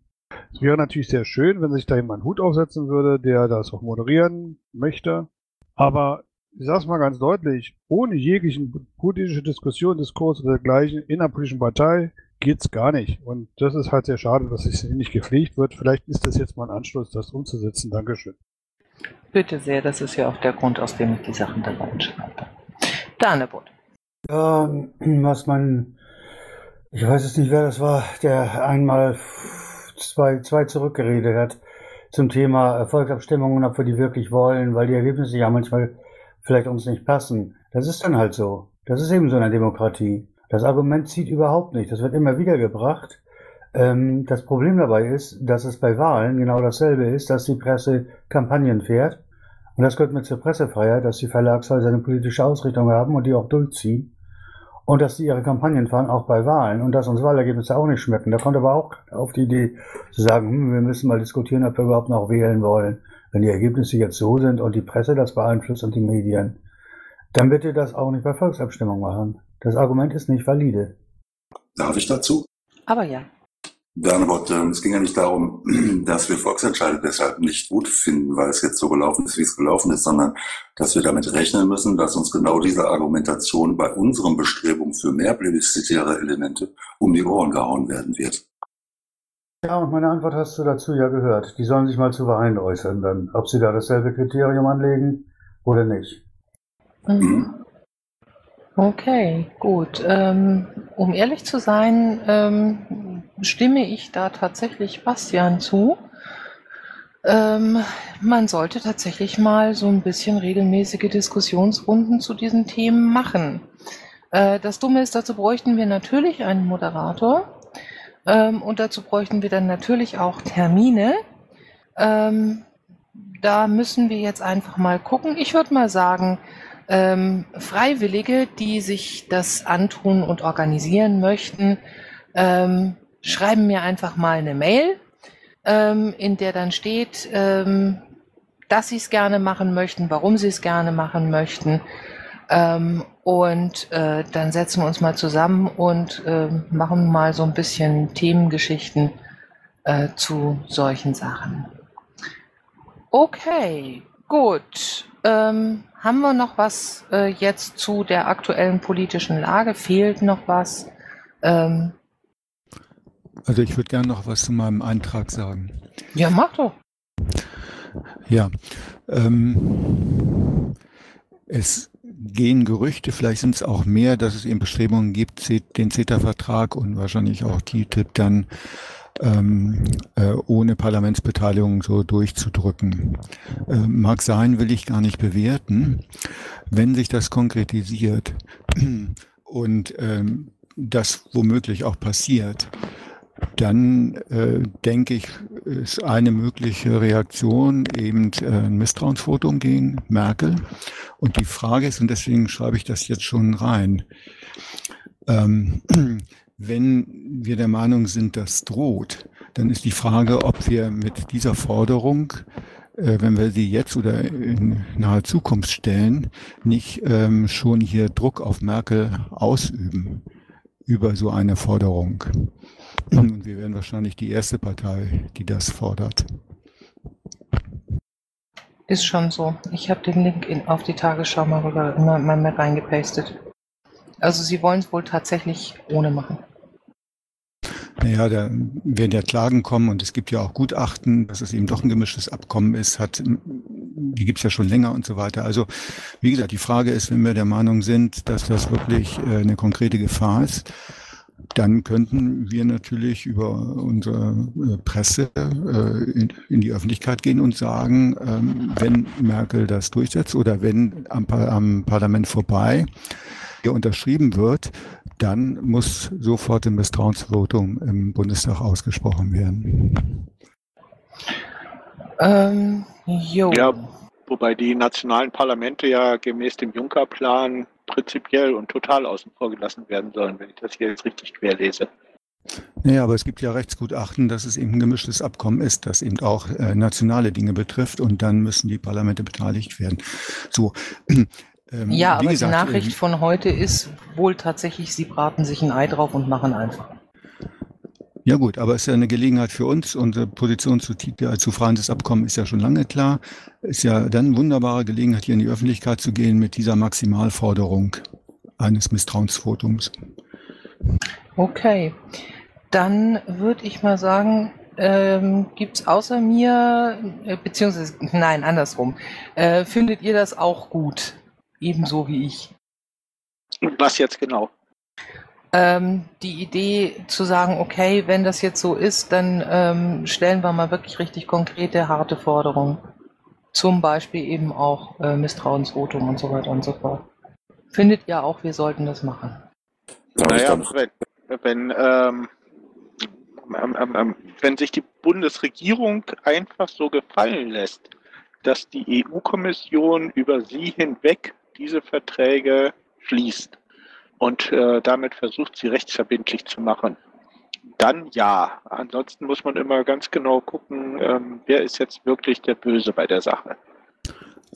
Es wäre natürlich sehr schön, wenn sich da jemand einen Hut aufsetzen würde, der das auch moderieren möchte. Aber ich sage es mal ganz deutlich, ohne jeglichen politische Diskussion, Diskurs oder dergleichen in einer politischen Partei geht's gar nicht. Und das ist halt sehr schade, dass es nicht gepflegt wird. Vielleicht ist das jetzt mal ein Anschluss, das umzusetzen. Dankeschön. Bitte sehr, das ist ja auch der Grund, aus dem ich die Sachen da reinschreibe. Danebot. Ja, was man, ich weiß jetzt nicht, wer das war, der einmal zwei, zwei zurückgeredet hat zum Thema Volksabstimmungen, ob wir die wirklich wollen, weil die Ergebnisse ja manchmal vielleicht uns nicht passen. Das ist dann halt so. Das ist eben so eine Demokratie. Das Argument zieht überhaupt nicht. Das wird immer wieder gebracht. Ähm, das Problem dabei ist, dass es bei Wahlen genau dasselbe ist, dass die Presse Kampagnen fährt. Und das gehört mit zur Pressefreiheit, dass die Verlagshäuser eine politische Ausrichtung haben und die auch durchziehen und dass sie ihre Kampagnen fahren, auch bei Wahlen und dass uns Wahlergebnisse auch nicht schmecken. Da kommt aber auch auf die Idee zu sagen, hm, wir müssen mal diskutieren, ob wir überhaupt noch wählen wollen. Wenn die Ergebnisse jetzt so sind und die Presse das beeinflusst und die Medien, dann bitte das auch nicht bei Volksabstimmung machen. Das Argument ist nicht valide. Darf ich dazu? Aber ja. Bernhard, ähm, es ging ja nicht darum, <clears throat> dass wir Volksentscheide deshalb nicht gut finden, weil es jetzt so gelaufen ist, wie es gelaufen ist, sondern dass wir damit rechnen müssen, dass uns genau diese Argumentation bei unseren Bestrebungen für mehr plebiszitäre Elemente um die Ohren gehauen werden wird. Ja, und meine Antwort hast du dazu ja gehört. Die sollen sich mal zu Wahlen äußern, dann, ob sie da dasselbe Kriterium anlegen oder nicht. Mhm. Okay, gut. Ähm, um ehrlich zu sein, ähm, stimme ich da tatsächlich Bastian zu. Ähm, man sollte tatsächlich mal so ein bisschen regelmäßige Diskussionsrunden zu diesen Themen machen. Äh, das Dumme ist, dazu bräuchten wir natürlich einen Moderator ähm, und dazu bräuchten wir dann natürlich auch Termine. Ähm, da müssen wir jetzt einfach mal gucken. Ich würde mal sagen, Ähm, Freiwillige, die sich das antun und organisieren möchten, ähm, schreiben mir einfach mal eine Mail, ähm, in der dann steht, ähm, dass sie es gerne machen möchten, warum sie es gerne machen möchten. Ähm, und äh, dann setzen wir uns mal zusammen und äh, machen mal so ein bisschen Themengeschichten äh, zu solchen Sachen. Okay, gut. Ähm, haben wir noch was äh, jetzt zu der aktuellen politischen Lage? Fehlt noch was? Ähm, Also ich würde gerne noch was zu meinem Eintrag sagen. ja, mach doch. Ja, ähm, es gehen Gerüchte, vielleicht sind es auch mehr, dass es eben Bestrebungen gibt, den CETA-Vertrag und wahrscheinlich auch TTIP dann ähm, äh, ohne Parlamentsbeteiligung so durchzudrücken. Äh, mag sein, will ich gar nicht bewerten. Wenn sich das konkretisiert <clears throat> und ähm, das womöglich auch passiert, dann äh, denke ich, ist eine mögliche Reaktion eben äh, ein Misstrauensvotum gegen Merkel. Und die Frage ist, und deswegen schreibe ich das jetzt schon rein, ähm, <clears throat> wenn wir der Meinung sind, das droht, dann ist die Frage, ob wir mit dieser Forderung, äh, wenn wir sie jetzt oder in naher Zukunft stellen, nicht ähm, schon hier Druck auf Merkel ausüben über so eine Forderung. Und wir werden wahrscheinlich die erste Partei, die das fordert. Ist schon so. Ich habe den Link in, auf die Tagesschau mal rüber mal, mal mit reingepastet. Also sie wollen es wohl tatsächlich ohne machen. Naja, da werden ja Klagen kommen und es gibt ja auch Gutachten, dass es eben doch ein gemischtes Abkommen ist, hat, die gibt's ja schon länger und so weiter. Also wie gesagt, die Frage ist, wenn wir der Meinung sind, dass das wirklich äh, eine konkrete Gefahr ist, dann könnten wir natürlich über unsere äh, Presse äh, in, die Öffentlichkeit gehen und sagen, ähm, wenn Merkel das durchsetzt oder wenn am, Par- am Parlament vorbei hier unterschrieben wird, dann muss sofort ein Misstrauensvotum im Bundestag ausgesprochen werden. Ähm, jo. Ja, wobei die nationalen Parlamente ja gemäß dem Juncker-Plan prinzipiell und total außen vor gelassen werden sollen, wenn ich das hier jetzt richtig querlese. Naja, aber es gibt ja Rechtsgutachten, dass es eben ein gemischtes Abkommen ist, das eben auch äh, nationale Dinge betrifft und dann müssen die Parlamente beteiligt werden. So. <clears throat> Ähm, Ja, aber gesagt, die Nachricht ähm, von heute ist wohl tatsächlich, sie braten sich ein Ei drauf und machen einfach. Ja gut, aber es ist ja eine Gelegenheit für uns. Unsere Position zu, zu Freihandelsabkommen ist ja schon lange klar. Ist ja dann eine wunderbare Gelegenheit, hier in die Öffentlichkeit zu gehen mit dieser Maximalforderung eines Misstrauensvotums. Okay, dann würde ich mal sagen, ähm, gibt's außer mir, äh, beziehungsweise, nein, andersrum, äh, findet ihr das auch gut? Ebenso wie ich. Was jetzt genau? Ähm, die Idee zu sagen, okay, wenn das jetzt so ist, dann ähm, stellen wir mal wirklich richtig konkrete, harte Forderungen. Zum Beispiel eben auch äh, Misstrauensvotum und so weiter und so fort. Findet ihr auch, wir sollten das machen? Naja, wenn, wenn, ähm, ähm, ähm, ähm, wenn sich die Bundesregierung einfach so gefallen lässt, dass die EU-Kommission über sie hinweg diese Verträge schließt und äh, damit versucht, sie rechtsverbindlich zu machen, dann ja. Ansonsten muss man immer ganz genau gucken, ähm, wer ist jetzt wirklich der Böse bei der Sache.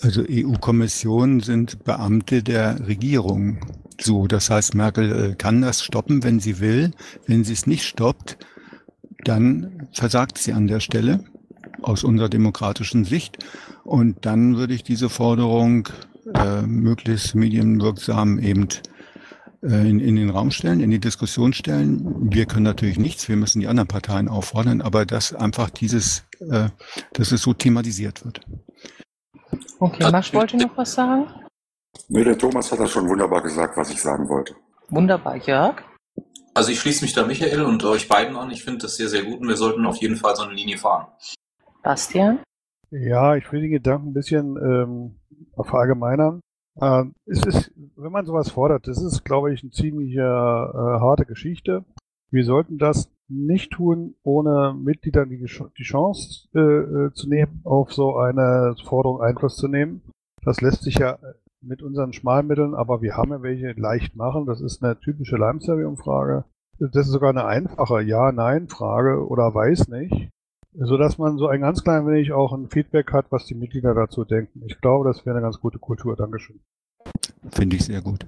Also EU-Kommission sind Beamte der Regierung. So, das heißt, Merkel äh, kann das stoppen, wenn sie will. Wenn sie es nicht stoppt, dann versagt sie an der Stelle aus unserer demokratischen Sicht. Und dann würde ich diese Forderung äh, möglichst medienwirksam eben in, in den Raum stellen, in die Diskussion stellen. Wir können natürlich nichts, wir müssen die anderen Parteien auffordern, aber dass einfach dieses, äh, dass es so thematisiert wird. Okay, Masch wollte noch was sagen? Nee, der Thomas hat das schon wunderbar gesagt, was ich sagen wollte. Wunderbar, Jörg. Also ich schließe mich da Michael und euch beiden an. Ich finde das sehr, sehr gut und wir sollten auf jeden Fall so eine Linie fahren. Bastian? Ja, ich will den Gedanken ein bisschen ähm, verallgemeinern. Ähm, es ist, wenn man sowas fordert, das ist, glaube ich, eine ziemlich äh, harte Geschichte. Wir sollten das nicht tun, ohne Mitgliedern die, die Chance äh, äh, zu nehmen, auf so eine Forderung Einfluss zu nehmen. Das lässt sich ja mit unseren Schmalmitteln, aber wir haben ja welche leicht machen. Das ist eine typische Lime-Survey-Umfrage. Das ist sogar eine einfache Ja-Nein-Frage oder weiß nicht, sodass man so ein ganz klein wenig auch ein Feedback hat, was die Mitglieder dazu denken. Ich glaube, das wäre eine ganz gute Kultur. Dankeschön. Finde ich sehr gut.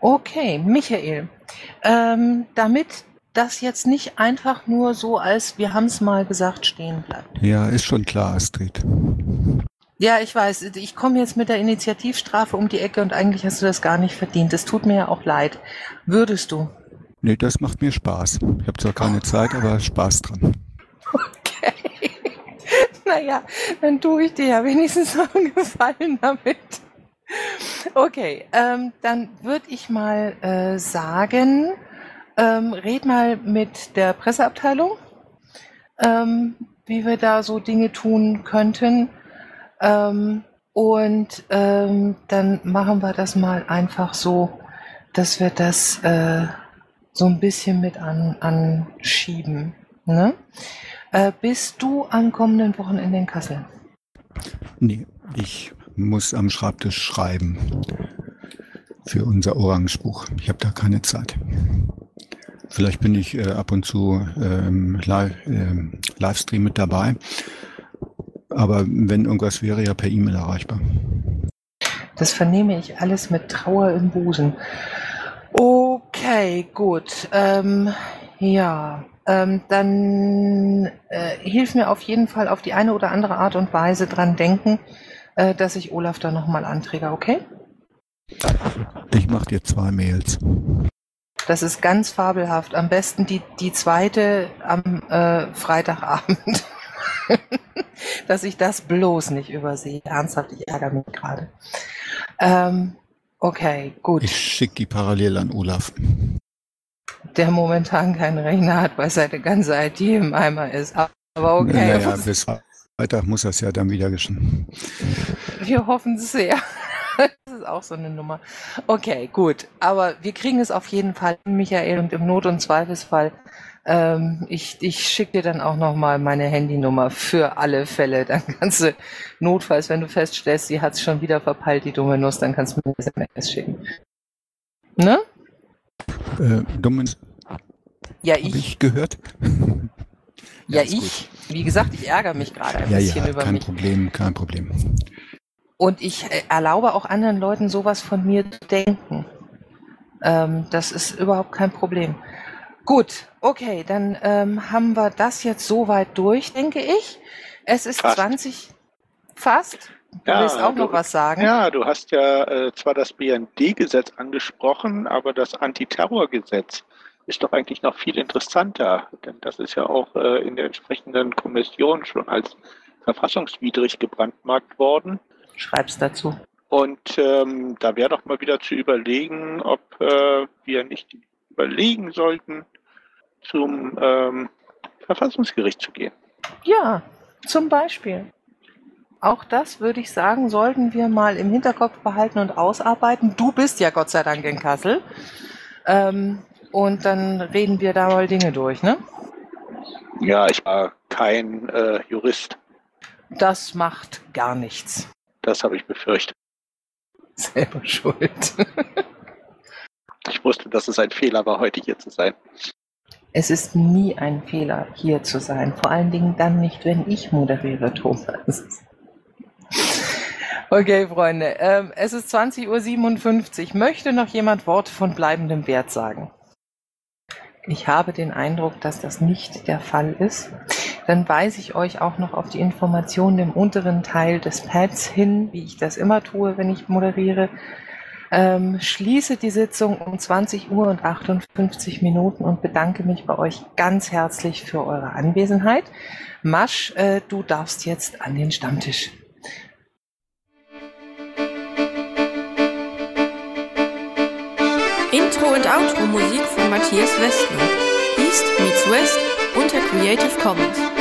Okay, Michael. Ähm, damit das jetzt nicht einfach nur so als wir haben es mal gesagt stehen bleibt. Ja, ist schon klar, Astrid. Ja, ich weiß. Ich komme jetzt mit der Initiativstrafe um die Ecke und eigentlich hast du das gar nicht verdient. Es tut mir ja auch leid. Würdest du? Nee, das macht mir Spaß. Ich habe zwar keine Zeit, aber Spaß dran. Okay. <laughs> naja, dann tue ich dir ja wenigstens noch einen Gefallen damit. Okay, ähm, dann würde ich mal äh, sagen, ähm, red mal mit der Presseabteilung, ähm, wie wir da so Dinge tun könnten. Ähm, und ähm, dann machen wir das mal einfach so, dass wir das äh, so ein bisschen mit an, anschieben. Ne? Äh, bist du am kommenden Wochenende in Kassel? Nee, ich muss am Schreibtisch schreiben für unser Orangebuch. Ich habe da keine Zeit. Vielleicht bin ich äh, ab und zu ähm, live, äh, Livestream mit dabei. Aber wenn irgendwas wäre, ja per E-Mail erreichbar. Das vernehme ich alles mit Trauer im Busen. Okay, gut. Ähm, ja, ähm, dann äh, hilf mir auf jeden Fall auf die eine oder andere Art und Weise dran denken, äh, dass ich Olaf da nochmal anträge, okay? Ich mache dir zwei Mails. Das ist ganz fabelhaft. Am besten die, die zweite am äh, Freitagabend. <laughs> Dass ich das bloß nicht übersehe. Ernsthaft, ich ärgere mich gerade. Ähm, okay, gut. Ich schicke die parallel an Olaf. Der momentan keinen Rechner hat, weil seine ganze IT im Eimer ist. Aber okay. Naja, bis Freitag muss das ja dann wieder geschehen. Wir hoffen sehr. Das ist auch so eine Nummer. Okay, gut. Aber wir kriegen es auf jeden Fall, Michael, und im Not- und Zweifelsfall ähm, ich ich schicke dir dann auch nochmal meine Handynummer für alle Fälle. Dann kannst du notfalls, wenn du feststellst, sie hat es schon wieder verpeilt, die dumme Nuss, dann kannst du mir eine SMS schicken. Ne? Äh, dummen. Ja, Hab ich. ich gehört. Ja, ist ich. Wie gesagt, ich ärgere mich gerade ein Ja, bisschen ja, über kein mich. Problem, kein Problem. Und ich äh, erlaube auch anderen Leuten, sowas von mir zu denken. Ähm, das ist überhaupt kein Problem. Gut, okay, dann ähm, haben wir das jetzt soweit durch, denke ich. Es ist Fast. 20. Fast? Du Ja, willst auch du- noch was sagen? Ja, du hast ja äh, zwar das BND-Gesetz angesprochen, aber das Antiterrorgesetz ist doch eigentlich noch viel interessanter, denn das ist ja auch äh, in der entsprechenden Kommission schon als verfassungswidrig gebrandmarkt worden. Schreib's dazu. Und ähm, da wäre doch mal wieder zu überlegen, ob äh, wir nicht überlegen sollten, zum ähm, Verfassungsgericht zu gehen. Ja, zum Beispiel. Auch das würde ich sagen, sollten wir mal im Hinterkopf behalten und ausarbeiten. Du bist ja Gott sei Dank in Kassel. Ähm, und dann reden wir da mal Dinge durch, ne? Ja, ich war kein äh, Jurist. Das macht gar nichts. Das habe ich befürchtet. Selber schuld. <laughs> Ich wusste, dass es ein Fehler war, heute hier zu sein. Es ist nie ein Fehler, hier zu sein. Vor allen Dingen dann nicht, wenn ich moderiere, Thomas. <laughs> Okay, Freunde, ähm, es ist 20.57 Uhr. Möchte noch jemand Worte von bleibendem Wert sagen? Ich habe den Eindruck, dass das nicht der Fall ist. Dann weise ich euch auch noch auf die Informationen im unteren Teil des Pads hin, wie ich das immer tue, wenn ich moderiere. Ähm, schließe die Sitzung um 20 Uhr und 58 Minuten und bedanke mich bei euch ganz herzlich für eure Anwesenheit. Masch, äh, du darfst jetzt an den Stammtisch. Und Outro Musik von Matthias Westner. East meets West unter Creative Commons.